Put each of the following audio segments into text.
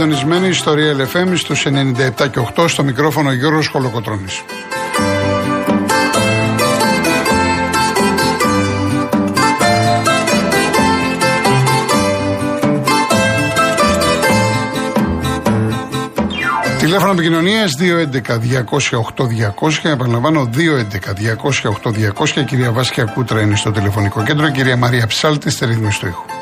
συντονισμένοι ιστορία LFM στους 97 και 8 στο μικρόφωνο Γιώργος Χολοκοτρώνης. Τηλέφωνο επικοινωνίας 211-208-200. Επαναλαμβάνω 211-208-200. Κυρία Βάσκια Κούτρα είναι στο τηλεφωνικό κέντρο. Κυρία Μαρία Ψάλτη στη ρύθμιση του ήχου.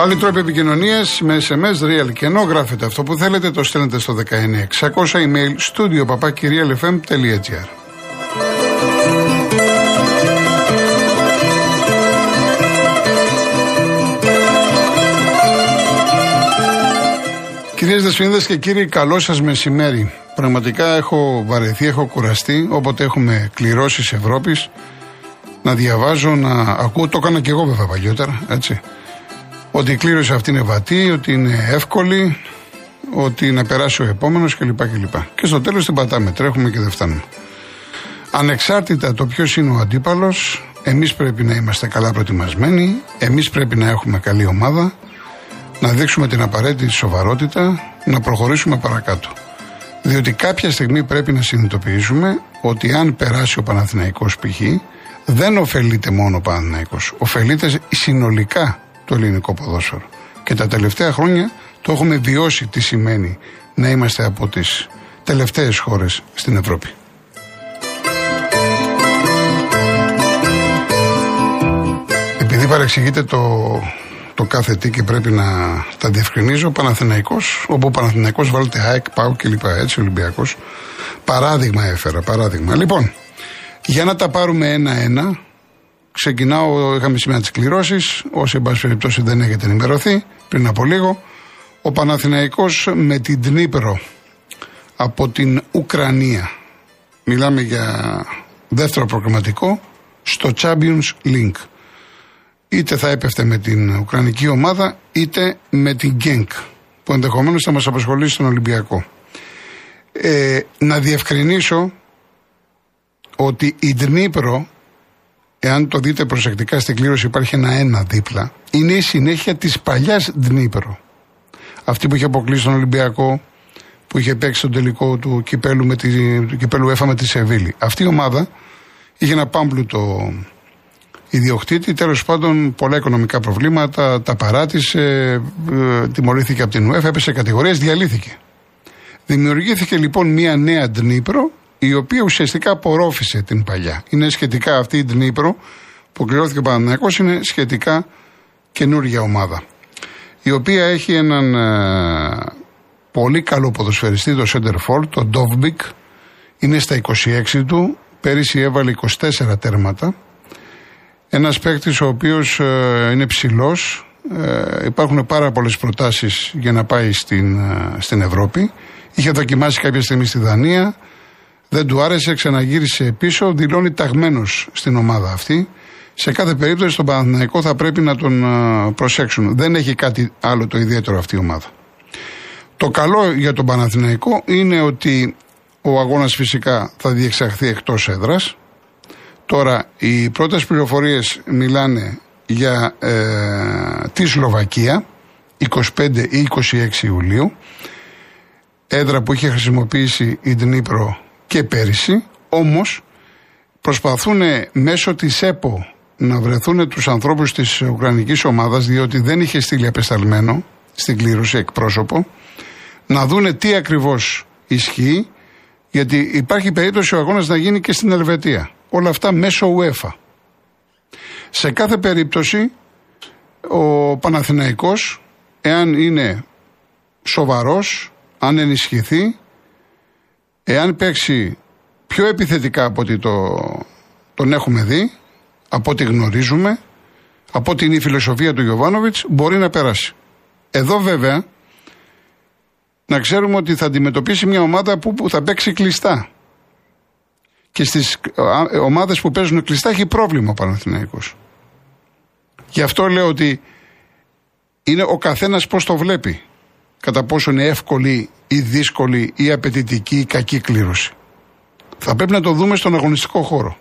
Άλλοι τρόποι επικοινωνίας με SMS, real και ενώ γράφετε αυτό που θέλετε, το στέλνετε στο 19600 email studio papakirialfm.gr. Κυρίες Δεσποινίδες και κύριοι, καλό σας μεσημέρι. Πραγματικά έχω βαρεθεί, έχω κουραστεί, όποτε έχουμε κληρώσεις Ευρώπης, να διαβάζω, να ακούω. Το έκανα και εγώ βέβαια παλιότερα, έτσι. Ότι η κλήρωση αυτή είναι βατή, ότι είναι εύκολη, ότι να περάσει ο επόμενος κλπ. κλπ. Και στο τέλος την πατάμε, τρέχουμε και δεν φτάνουμε. Ανεξάρτητα το ποιος είναι ο αντίπαλος, εμείς πρέπει να είμαστε καλά προετοιμασμένοι, εμείς πρέπει να έχουμε καλή ομάδα, να δείξουμε την απαραίτητη σοβαρότητα, να προχωρήσουμε παρακάτω. Διότι κάποια στιγμή πρέπει να συνειδητοποιήσουμε ότι αν περάσει ο Παναθηναϊκός π.χ. δεν ωφελείται μόνο ο Παναθηναϊκός, ωφελείται συνολικά το ελληνικό ποδόσφαιρο. Και τα τελευταία χρόνια το έχουμε βιώσει τι σημαίνει να είμαστε από τις τελευταίες χώρες στην Ευρώπη. Επειδή παρεξηγείται το το κάθε τι και πρέπει να τα διευκρινίζω. Ο Παναθηναϊκός, όπου ο Παναθηναϊκός βάλετε ΑΕΚ, ΠΑΟ κλπ. Έτσι, Ολυμπιακός. Παράδειγμα έφερα, παράδειγμα. Λοιπόν, για να τα πάρουμε ένα-ένα, ξεκινάω, είχαμε σήμερα τι κληρώσει. Όσοι, εν πάση περιπτώσει, δεν έχετε ενημερωθεί πριν από λίγο. Ο Παναθηναϊκός με την Τνίπρο από την Ουκρανία. Μιλάμε για δεύτερο προγραμματικό στο Champions League είτε θα έπεφτε με την Ουκρανική ομάδα είτε με την Γκένκ που ενδεχομένως θα μας απασχολήσει στον Ολυμπιακό. Ε, να διευκρινίσω ότι η Ντνίπρο, εάν το δείτε προσεκτικά στην κλήρωση υπάρχει ένα ένα δίπλα, είναι η συνέχεια της παλιάς Ντνίπρο. Αυτή που είχε αποκλείσει τον Ολυμπιακό, που είχε παίξει τον τελικό του κυπέλου, με τη, του κυπέλου ΕΦΑ με τη Σεβίλη. Αυτή η ομάδα είχε ένα πάμπλουτο ιδιοκτήτη. Τέλος πάντων, πολλά οικονομικά προβλήματα, τα παράτησε, ε, τιμωρήθηκε από την ΟΥΕΦΑ, έπεσε κατηγορίες, διαλύθηκε. Δημιουργήθηκε λοιπόν μια νέα Ντνίπρο, η οποία ουσιαστικά απορρόφησε την παλιά. Είναι σχετικά αυτή η Ντνίπρο που κληρώθηκε ο Παναθηναϊκός, είναι σχετικά καινούργια ομάδα. Η οποία έχει έναν ε, πολύ καλό ποδοσφαιριστή, το σέντερ φορ, το Ντόβμπικ, είναι στα 26 του, πέρυσι έβαλε 24 τέρματα, ένας παίκτης ο οποίος ε, είναι ψηλός. Ε, υπάρχουν πάρα πολλές προτάσεις για να πάει στην, ε, στην Ευρώπη. Είχε δοκιμάσει κάποια στιγμή στη Δανία. Δεν του άρεσε, ξαναγύρισε πίσω. Δηλώνει ταγμένος στην ομάδα αυτή. Σε κάθε περίπτωση στον Παναθηναϊκό θα πρέπει να τον ε, προσέξουν. Δεν έχει κάτι άλλο το ιδιαίτερο αυτή η ομάδα. Το καλό για τον Παναθηναϊκό είναι ότι ο αγώνας φυσικά θα διεξαχθεί εκτός έδρας. Τώρα, οι πρώτες πληροφορίες μιλάνε για ε, τη Σλοβακία, 25 ή 26 Ιουλίου, έδρα που είχε χρησιμοποιήσει η Ντνίπρο και πέρυσι, όμως προσπαθούν μέσω της ΕΠΟ να βρεθούν τους ανθρώπους της Ουκρανικής ομάδας, διότι δεν είχε στείλει απεσταλμένο στην κλήρωση εκπρόσωπο, να δούνε τι ακριβώς ισχύει, γιατί υπάρχει περίπτωση ο αγώνας να γίνει και στην Ελβετία όλα αυτά μέσω UEFA. Σε κάθε περίπτωση ο Παναθηναϊκός εάν είναι σοβαρός, αν ενισχυθεί, εάν παίξει πιο επιθετικά από ό,τι το, τον έχουμε δει, από ό,τι γνωρίζουμε, από ό,τι είναι η φιλοσοφία του Γιωβάνοβιτς, μπορεί να περάσει. Εδώ βέβαια να ξέρουμε ότι θα αντιμετωπίσει μια ομάδα που, που θα παίξει κλειστά και στις ομάδες που παίζουν κλειστά έχει πρόβλημα ο Παναθηναϊκός. Γι' αυτό λέω ότι είναι ο καθένας πώς το βλέπει. Κατά πόσο είναι εύκολη ή δύσκολη ή απαιτητική ή κακή κλήρωση. Θα πρέπει να το δούμε στον αγωνιστικό χώρο.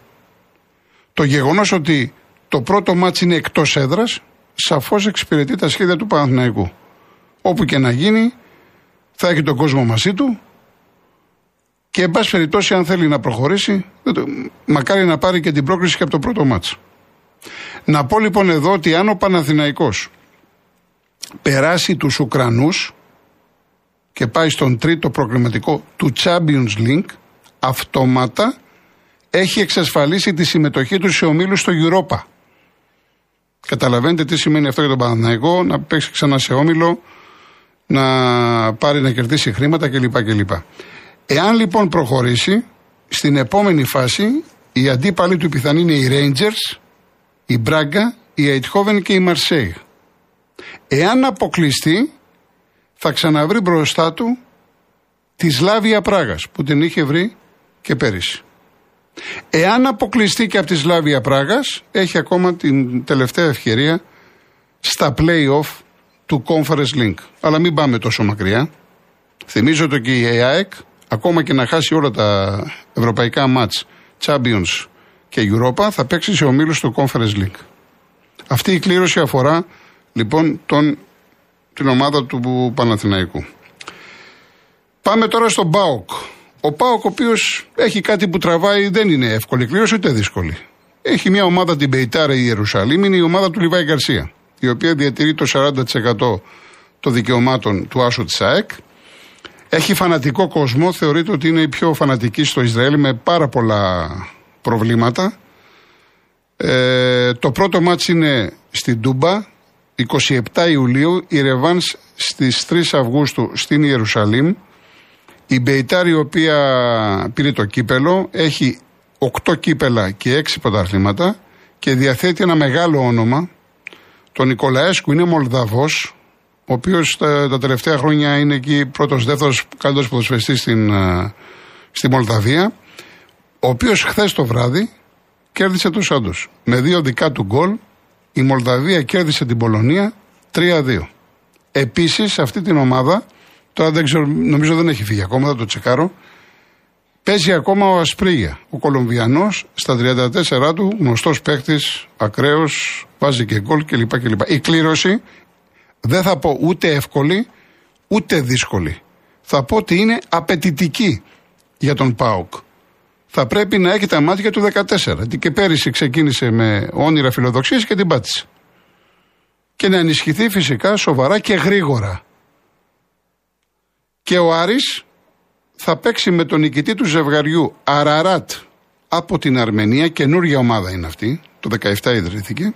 Το γεγονός ότι το πρώτο μάτς είναι εκτός έδρας, σαφώς εξυπηρετεί τα σχέδια του Παναθηναϊκού. Όπου και να γίνει, θα έχει τον κόσμο μαζί του και εν πάση περιπτώσει, αν θέλει να προχωρήσει, μακάρι να πάρει και την πρόκληση και από το πρώτο μάτς. Να πω λοιπόν εδώ ότι αν ο Παναθηναϊκός περάσει τους Ουκρανούς και πάει στον τρίτο προκριματικό του Champions League, αυτόματα έχει εξασφαλίσει τη συμμετοχή του σε ομίλους στο Europa. Καταλαβαίνετε τι σημαίνει αυτό για τον Παναθηναϊκό, να παίξει ξανά σε όμιλο, να πάρει να κερδίσει χρήματα κλπ. κλπ. Εάν λοιπόν προχωρήσει, στην επόμενη φάση οι αντίπαλοι του πιθανή είναι οι Rangers, η Μπράγκα, η Αιτχόβεν και η Μαρσέη. Εάν αποκλειστεί, θα ξαναβρει μπροστά του τη Σλάβια Πράγας που την είχε βρει και πέρυσι. Εάν αποκλειστεί και από τη Σλάβια Πράγας, έχει ακόμα την τελευταία ευκαιρία στα play-off του Conference Link. Αλλά μην πάμε τόσο μακριά. Θυμίζω ότι και η ΑΕΚ, ακόμα και να χάσει όλα τα ευρωπαϊκά match, Champions και Europa, θα παίξει σε ομίλους του Conference League. Αυτή η κλήρωση αφορά λοιπόν τον, την ομάδα του Παναθηναϊκού. Πάμε τώρα στον ΠΑΟΚ. Ο ΠΑΟΚ, ο οποίος έχει κάτι που τραβάει, δεν είναι εύκολη κλήρωση ούτε δύσκολη. Έχει μια ομάδα την Πεϊτάρα η Ιερουσαλήμ, είναι η ομάδα του Λιβάη Γκαρσία, η οποία διατηρεί το 40% των δικαιωμάτων του Άσο της ΑΕΚ. Έχει φανατικό κόσμο, θεωρείται ότι είναι η πιο φανατική στο Ισραήλ με πάρα πολλά προβλήματα. Ε, το πρώτο μάτς είναι στην Τούμπα, 27 Ιουλίου, η Ρεβάνς στις 3 Αυγούστου στην Ιερουσαλήμ. Η Μπεϊτάρ η οποία πήρε το κύπελο έχει 8 κύπελα και 6 πρωταθλήματα και διαθέτει ένα μεγάλο όνομα. Τον Νικολαέσκου είναι Μολδαβός, ο οποίος τα, τελευταία χρόνια είναι εκεί πρώτος δεύτερος καλύτερος ποδοσφαιριστής στην, ε, στη Μολδαβία, ο οποίος χθες το βράδυ κέρδισε τους Σάντο. Με δύο δικά του γκολ η Μολδαβία κέρδισε την Πολωνία 3-2. Επίσης σε αυτή την ομάδα, τώρα δεν ξέρω, νομίζω δεν έχει φύγει ακόμα, θα το τσεκάρω. Παίζει ακόμα ο Ασπρίγια, ο Κολομβιανός, στα 34 του, γνωστός παίχτη, ακραίος, βάζει και γκολ κλπ. κλπ. Η κλήρωση δεν θα πω ούτε εύκολη, ούτε δύσκολη. Θα πω ότι είναι απαιτητική για τον ΠΑΟΚ θα πρέπει να έχει τα μάτια του 14. Και πέρυσι ξεκίνησε με όνειρα φιλοδοξίες και την πάτησε. Και να ενισχυθεί φυσικά σοβαρά και γρήγορα. Και ο Άρης θα παίξει με τον νικητή του ζευγαριού Αραράτ από την Αρμενία, καινούργια ομάδα είναι αυτή, το 17 ιδρύθηκε,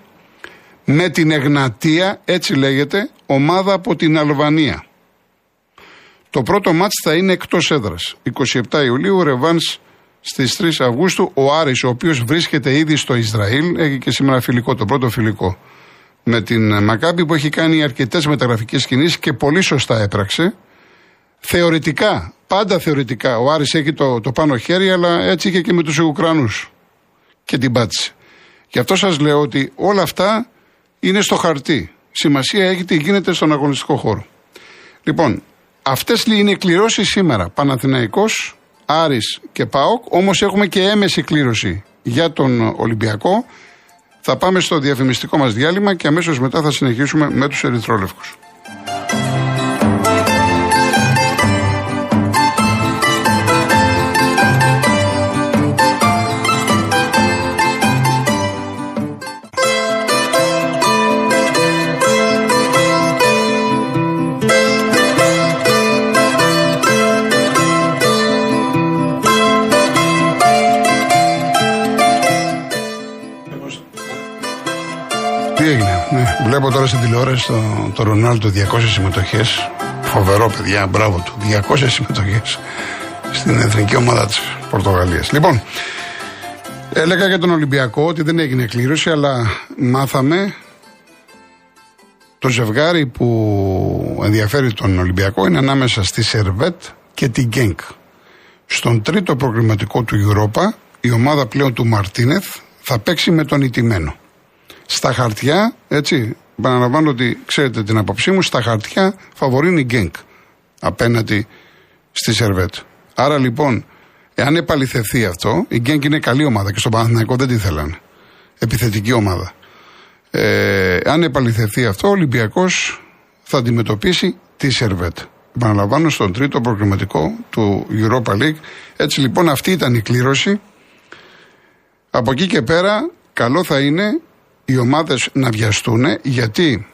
με την Εγνατία, έτσι λέγεται, ομάδα από την Αλβανία. Το πρώτο μάτς θα είναι εκτός έδρας. 27 Ιουλίου, Ρεβάνς Στις 3 Αυγούστου ο Άρης, ο οποίος βρίσκεται ήδη στο Ισραήλ, έχει και σήμερα φιλικό, το πρώτο φιλικό με την Μακάμπη που έχει κάνει αρκετές μεταγραφικές κινήσεις και πολύ σωστά έπραξε. Θεωρητικά, πάντα θεωρητικά, ο Άρης έχει το, το πάνω χέρι, αλλά έτσι είχε και με τους Ουκρανούς. Και την πάτησε. Γι' αυτό σας λέω ότι όλα αυτά είναι στο χαρτί. Σημασία έχει τι γίνεται στον αγωνιστικό χώρο. Λοιπόν, αυτές είναι οι κληρώσεις σήμερα. Παναθηναϊκός, Άρης και ΠΑΟΚ, όμως έχουμε και έμεση κλήρωση για τον Ολυμπιακό. Θα πάμε στο διαφημιστικό μας διάλειμμα και αμέσως μετά θα συνεχίσουμε με τους Ερυθρόλευκους. Τώρα στην τηλεόραση το, το Ρονάλτο 200 συμμετοχές. Φοβερό, παιδιά, μπράβο του. 200 συμμετοχές στην εθνική ομάδα της Πορτογαλίας. Λοιπόν, έλεγα για τον Ολυμπιακό ότι δεν έγινε κλήρωση, αλλά μάθαμε το ζευγάρι που ενδιαφέρει τον Ολυμπιακό είναι ανάμεσα στη Σερβέτ και την Γκένκ. Στον τρίτο προκριματικό του Europa, η ομάδα πλέον του Μαρτίνεθ θα παίξει με τον Ιτημένο. Στα χαρτιά, έτσι, επαναλαμβάνω ότι ξέρετε την απόψή μου, στα χαρτιά φαβορίνει η Γκένκ απέναντι στη Σερβέτ. Άρα λοιπόν, εάν επαληθευτεί αυτό, η Γκένκ είναι καλή ομάδα και στον Παναθηναϊκό δεν τη θέλανε. επιθετική ομάδα. Ε, αν επαληθευτεί αυτό, ο Ολυμπιακός θα αντιμετωπίσει τη Σερβέτ. Επαναλαμβάνω στον τρίτο προκριματικό του Europa League. Έτσι λοιπόν αυτή ήταν η κλήρωση. Από εκεί και πέρα καλό θα είναι οι ομάδες να βιαστούν γιατί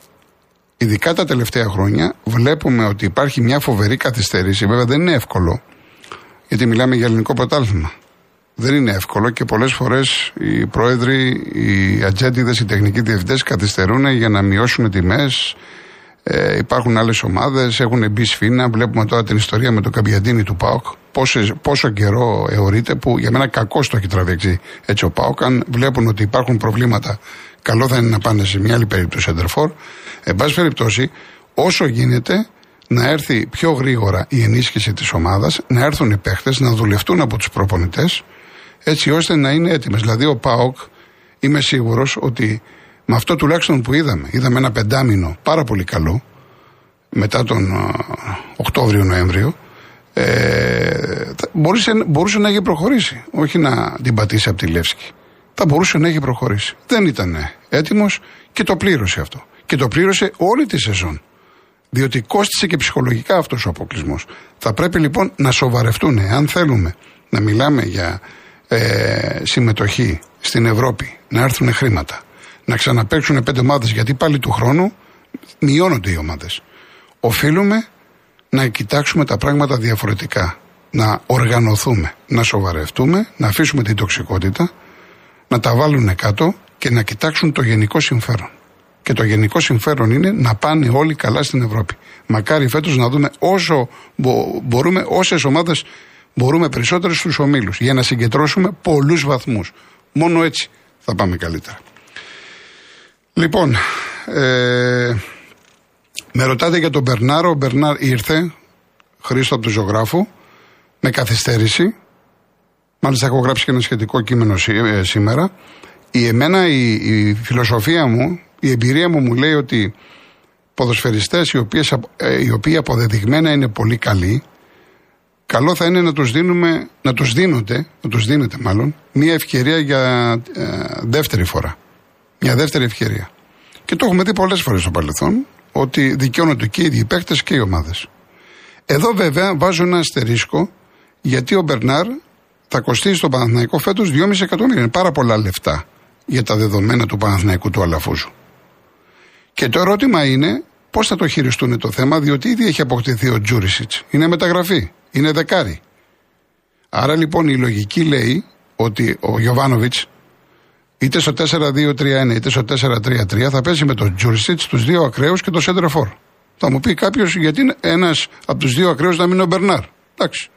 ειδικά τα τελευταία χρόνια βλέπουμε ότι υπάρχει μια φοβερή καθυστέρηση. Βέβαια δεν είναι εύκολο γιατί μιλάμε για ελληνικό πρωτάθλημα. Δεν είναι εύκολο και πολλές φορές οι πρόεδροι, οι ατζέντιδες, οι τεχνικοί διευθυντές καθυστερούν για να μειώσουν τιμές, ε, υπάρχουν άλλες ομάδες, έχουν μπει σφίνα. Βλέπουμε τώρα την ιστορία με τον Καμπιαντίνη του Πάοκ. Πόσο, πόσο καιρό αιωρείται που για μένα κακό το έχει τραβήξει έτσι ο Πάοκ. Αν βλέπουν ότι υπάρχουν προβλήματα, καλό θα είναι να πάνε σε μια άλλη περίπτωση Εντερφόρ. Εν πάση περιπτώσει, όσο γίνεται να έρθει πιο γρήγορα η ενίσχυση της ομάδας, να έρθουν οι παίχτες, να δουλευτούν από τους προπονητές, έτσι ώστε να είναι έτοιμες. Δηλαδή, ο Πάοκ είμαι σίγουρος ότι με αυτό τουλάχιστον που είδαμε, είδαμε ένα πεντάμινο πάρα πολύ καλό μετά τον Οκτώβριο-Νοέμβριο, ε, μπορούσε, μπορούσε να έχει προχωρήσει, όχι να την πατήσει από τη Λεύσκη. Θα μπορούσε να έχει προχωρήσει. Δεν ήταν έτοιμος και το πλήρωσε αυτό. Και το πλήρωσε όλη τη σεζόν. Διότι κόστησε και ψυχολογικά αυτός ο αποκλεισμός. Θα πρέπει λοιπόν να σοβαρευτούν, αν θέλουμε να μιλάμε για ε, συμμετοχή στην Ευρώπη, να έρθουν χρήματα, να ξαναπαίξουν πέντε ομάδες, γιατί πάλι του χρόνου μειώνονται οι ομάδες. Οφείλουμε να κοιτάξουμε τα πράγματα διαφορετικά. Να οργανωθούμε, να σοβαρευτούμε, να αφήσουμε την τοξικότητα, να τα βάλουν κάτω και να κοιτάξουν το γενικό συμφέρον. Και το γενικό συμφέρον είναι να πάνε όλοι καλά στην Ευρώπη. Μακάρι φέτος να δούμε όσο μπορούμε, όσες ομάδες μπορούμε περισσότερες στους ομίλους για να συγκεντρώσουμε πολλούς βαθμούς. Μόνο έτσι θα πάμε καλύτερα. Λοιπόν, ε, με ρωτάτε για τον Μπερνάρ. Ο Μπερνάρ ήρθε, Χρήστο από του ζωγράφου, με καθυστέρηση. Μάλιστα έχω γράψει και ένα σχετικό κείμενο ε, σήμερα. Η εμένα η, η φιλοσοφία μου, η εμπειρία μου μου λέει ότι ποδοσφαιριστές οι, οποίες, ε, οι οποίοι αποδεδειγμένα είναι πολύ καλοί, καλό θα είναι να τους δίνουμε, να τους δίνονται, να τους δίνεται μάλλον, μια ευκαιρία για ε, δεύτερη φορά. Μια δεύτερη ευκαιρία. Και το έχουμε δει πολλές φορές στο παρελθόν ότι δικαιώνονται και οι ίδιοι παίκτες και οι ομάδες. Εδώ βέβαια βάζω ένα αστερίσκο γιατί ο Μπερνάρ θα κοστίσει στον Παναθηναϊκό φέτος 2,5 εκατομμύρια. Είναι πάρα πολλά λεφτά για τα δεδομένα του Παναθηναϊκού του Αλαφούζου. Και το ερώτημα είναι πώς θα το χειριστούν το θέμα, διότι ήδη έχει αποκτηθεί ο Τζούρισιτς. Είναι μεταγραφή. Είναι δεκάρι. Άρα λοιπόν η λογική λέει ότι ο Γιωβάνοβιτς είτε στο 4-2-3-1 είτε στο 4-3-3 θα παίζει με τον Τζούρισιτς, τους δύο ακραίους και το Σέντρεφόρ. Θα μου πει κάποιος γιατί ένας από τους δύο ακραίους να μην είναι ο Μπερνάρ. Εντάξει.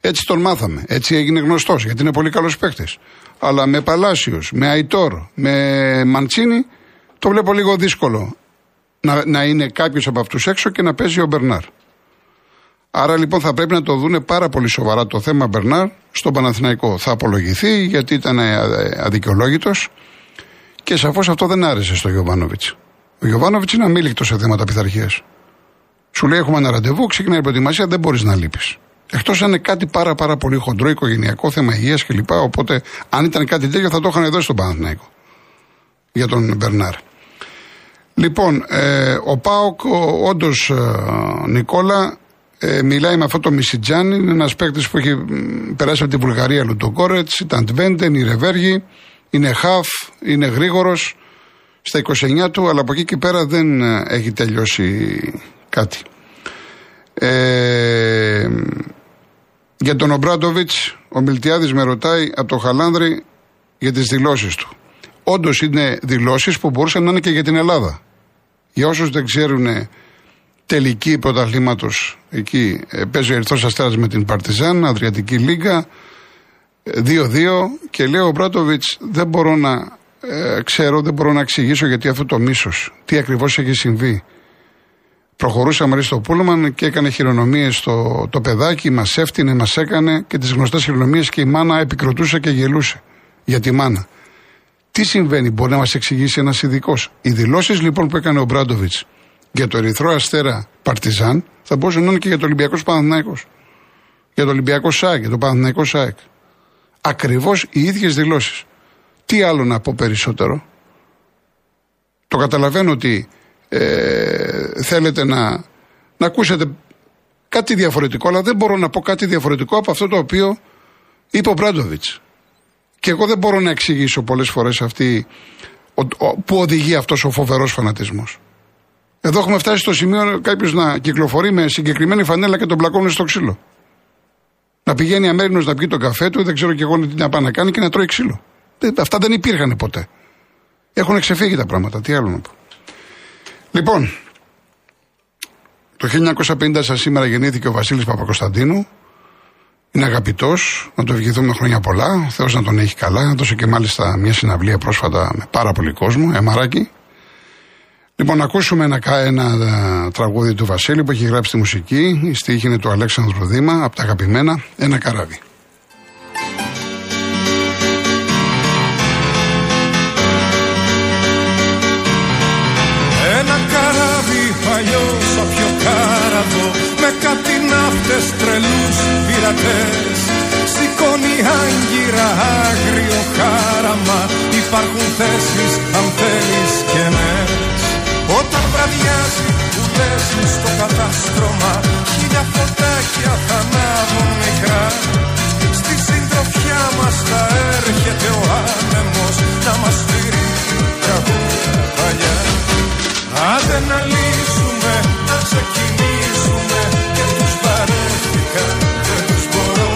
Έτσι τον μάθαμε. Έτσι έγινε γνωστός γιατί είναι πολύ καλός παίκτης. Αλλά με Παλάσιος, με Αϊτόρ, με Μαντσίνη το βλέπω λίγο δύσκολο να, να είναι κάποιος από αυτούς έξω και να παίζει ο Μπερνάρ. Άρα λοιπόν θα πρέπει να το δούνε πάρα πολύ σοβαρά το θέμα Μπερνάρ στον Παναθηναϊκό. Θα απολογηθεί γιατί ήταν ε, αδικαιολόγητος και σαφώς αυτό δεν άρεσε στο Γιωβάνοβιτς. Ο Γιωβάνοβιτς είναι αμήλικτος σε θέματα πειθαρχίας. Σου λέει: Έχουμε ένα ραντεβού, ξεκινάει η προετοιμασία, δεν μπορείς να λείπεις. Εκτός αν είναι κάτι πάρα, πάρα πολύ χοντρό, οικογενειακό, θέμα υγείας κλπ. Οπότε, αν ήταν κάτι τέτοιο, θα το είχαν δώσει στον Παναθηναϊκό. Για τον Μπερνάρ. Λοιπόν, ε, ο Πάοκ, όντως, ε, Νικόλα, ε, μιλάει με αυτό το Μισιτζάνι, είναι ένας παίκτης που έχει περάσει από τη Βουλγαρία Λουτοκόρετ, ήταν Τβέντεν, η Ρεβέργη, είναι χαφ, είναι γρήγορος στα 29 του, αλλά από εκεί και πέρα δεν ε, έχει τελειώσει κάτι. Ε, για τον Ομπράντοβιτς, ο Μιλτιάδης με ρωτάει από το Χαλάνδρη για τις δηλώσεις του. Όντως είναι δηλώσεις που μπορούσαν να είναι και για την Ελλάδα. Για όσους δεν ξέρουν τελική πρωταθλήματος εκεί. Ε, παίζει ο Ερυθρός Αστέρας με την Παρτιζάν, Αδριατική Λίγκα. 2-2 και λέει ο Μπράτοβιτ, δεν μπορώ να ε, ξέρω, δεν μπορώ να εξηγήσω γιατί αυτό το μίσος, τι ακριβώς έχει συμβεί. Προχωρούσαμε στο Πούλμαν και έκανε χειρονομίες στο το παιδάκι, μας έφτιανε, μας έκανε και τις γνωστές χειρονομίες και η μάνα επικροτούσε και γελούσε για τη μάνα. Τι συμβαίνει, μπορεί να μας εξηγήσει ένας ειδικός. Οι δηλώσεις λοιπόν που έκανε ο Μπράντοβιτς για το Ερυθρό Αστέρα Παρτιζάν θα μπορούσε να είναι και για το Ολυμπιακός Παναθυναϊκό. Για το Ολυμπιακό ΣΑΕΚ, για το Παναθυναϊκό ΣΑΕΚ. Ακριβώς οι ίδιες δηλώσεις. Τι άλλο να πω περισσότερο; Το καταλαβαίνω ότι ε, θέλετε να, να ακούσετε κάτι διαφορετικό, αλλά δεν μπορώ να πω κάτι διαφορετικό από αυτό το οποίο είπε ο Μπράντοβιτς. Και εγώ δεν μπορώ να εξηγήσω πολλές φορές αυτή που οδηγεί αυτός ο φοβερός φανατισμός. Εδώ έχουμε φτάσει στο σημείο κάποιος να κυκλοφορεί με συγκεκριμένη φανέλα και τον πλακώνει στο ξύλο. Να πηγαίνει αμέρινος να πιει τον καφέ του, δεν ξέρω και εγώ τι να πάει να κάνει και να τρώει ξύλο. Αυτά δεν υπήρχαν ποτέ. Έχουν ξεφύγει τα πράγματα. Τι άλλο να πω. Λοιπόν, το 1950 σας σήμερα γεννήθηκε ο Βασίλης Παπακοσταντίνου. Είναι αγαπητός, να το ευχηθούμε χρόνια πολλά. Ο Θεός να τον έχει καλά. Δώσε και μάλιστα μια συναυλία πρόσφατα με πάρα πολύ κόσμο. Εμαράκι. Λοιπόν, να ακούσουμε ένα, ένα ε, τραγούδι του Βασίλη που έχει γράψει τη μουσική. Η στίχη είναι του Αλέξανδρου Δήμα, από τα αγαπημένα, ένα καράβι. Καράβι παλιό σαν πιο κάραβο με κάτι ναύτες τρελούς πειρατές. Σηκώνει άγκυρα άγριο χάραμα υπάρχουν θέσεις αν θέλεις και ναι όταν βραδιάζει που παίζει στο κατάστρωμα Χίλια φωτάκια θα ανάβουν μικρά Στη συντροφιά μας θα έρχεται ο άνεμος Να μας φύρει τραγούδια παλιά Άντε να λύσουμε, να ξεκινήσουμε Και τους παρέθηκα, δεν τους μπορώ.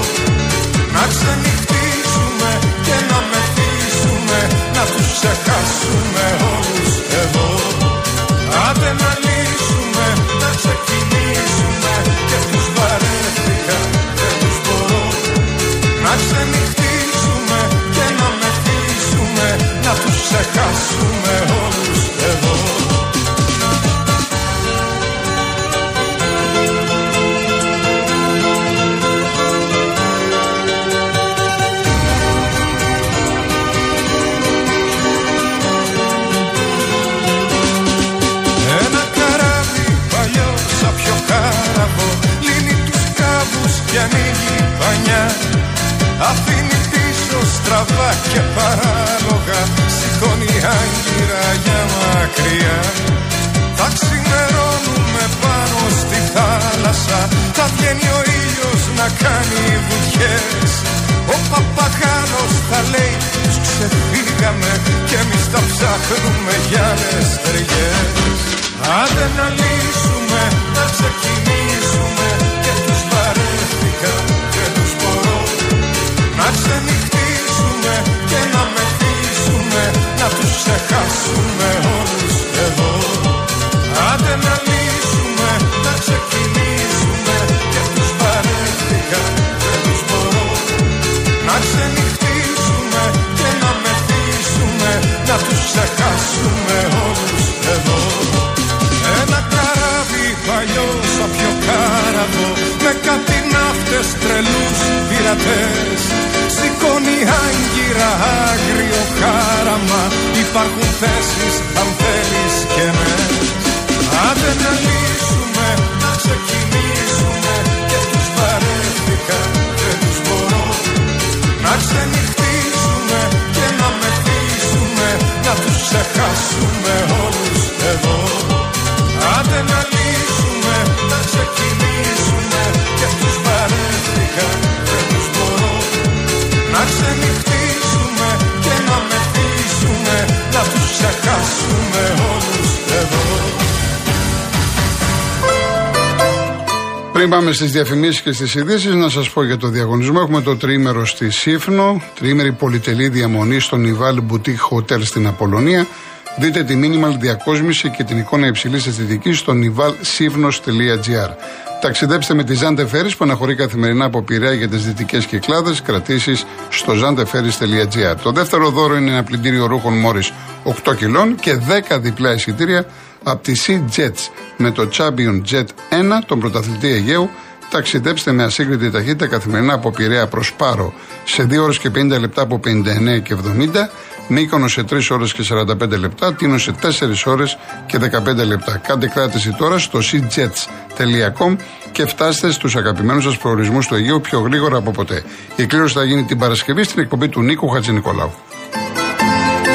Να ξενυχτήσουμε και να μεθύσουμε Να τους ξεχάσουμε όλους εδώ. Άντε να λύσουμε, μακριά. Θα ξημερώνουμε πάνω στη θάλασσα. Θα βγαίνει ο ήλιος να κάνει βουτιές. Ο παπαγάλος θα λέει τους ξεφύγαμε Και εμείς τα ψάχνουμε για άλλες ταιριές Άντε να λύσουμε, να ξεκινήσουμε Και τους βαρέθηκα και τους μπορώ. Να ξενυχτήσουμε πειρατές Σηκώνει άγκυρα άγριο χάραμα. Υπάρχουν θέσεις αν θέλεις και ναι Άντε να λύσουμε, να ξεκινήσουμε. Και τους βαρέθηκα, δεν τους μπορώ. Να ξενυχτήσουμε και να μεθύσουμε. Να τους ξεχάσουμε Πριν πάμε στις διαφημίσεις και στις ειδήσεις, να σας πω για το διαγωνισμό. Έχουμε το τρίμερο στη Σύφνο, τριήμερη πολυτελή διαμονή στο Nival Boutique Hotel στην Απολωνία. Δείτε τη minimal διακόσμηση και την εικόνα υψηλής αισθητικής στο nivalsifnos.gr. Ταξιδέψτε με τη Zante Ferris που αναχωρεί καθημερινά από Πειραιά για τις δυτικές κυκλάδες. Κρατήσεις στο zanteferris.gr. Το δεύτερο δώρο είναι ένα πλυντήριο ρούχων Morris 8 κιλών και 10 διπλά εισιτήρια από τη Sea Jets με το Champion Jet 1, τον πρωταθλητή Αιγαίου. Ταξιδέψτε με ασύγκριτη ταχύτητα καθημερινά από Πειραιά προς Πάρο σε 2 ώρες και 50 λεπτά από 59 και 70. Μύκονο σε 3 ώρες και 45 λεπτά, Τίνο σε 4 ώρες και 15 λεπτά. Κάντε κράτηση τώρα στο seajets.com και φτάστε στους αγαπημένους σας προορισμούς του Αιγαίου πιο γρήγορα από ποτέ. Η κλήρωση θα γίνει την Παρασκευή στην εκπομπή του Νίκου Χατζηνικολάου.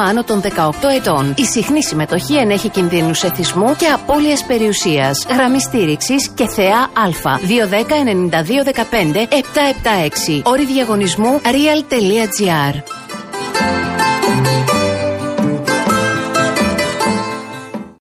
άνω των 18 ετών. Η συχνή συμμετοχή ενέχει κινδύνους εθισμού και απώλειας περιουσίας. Γραμμή στήριξης και θεά Α. 210 92 15 776. Όρη διαγωνισμού real.gr.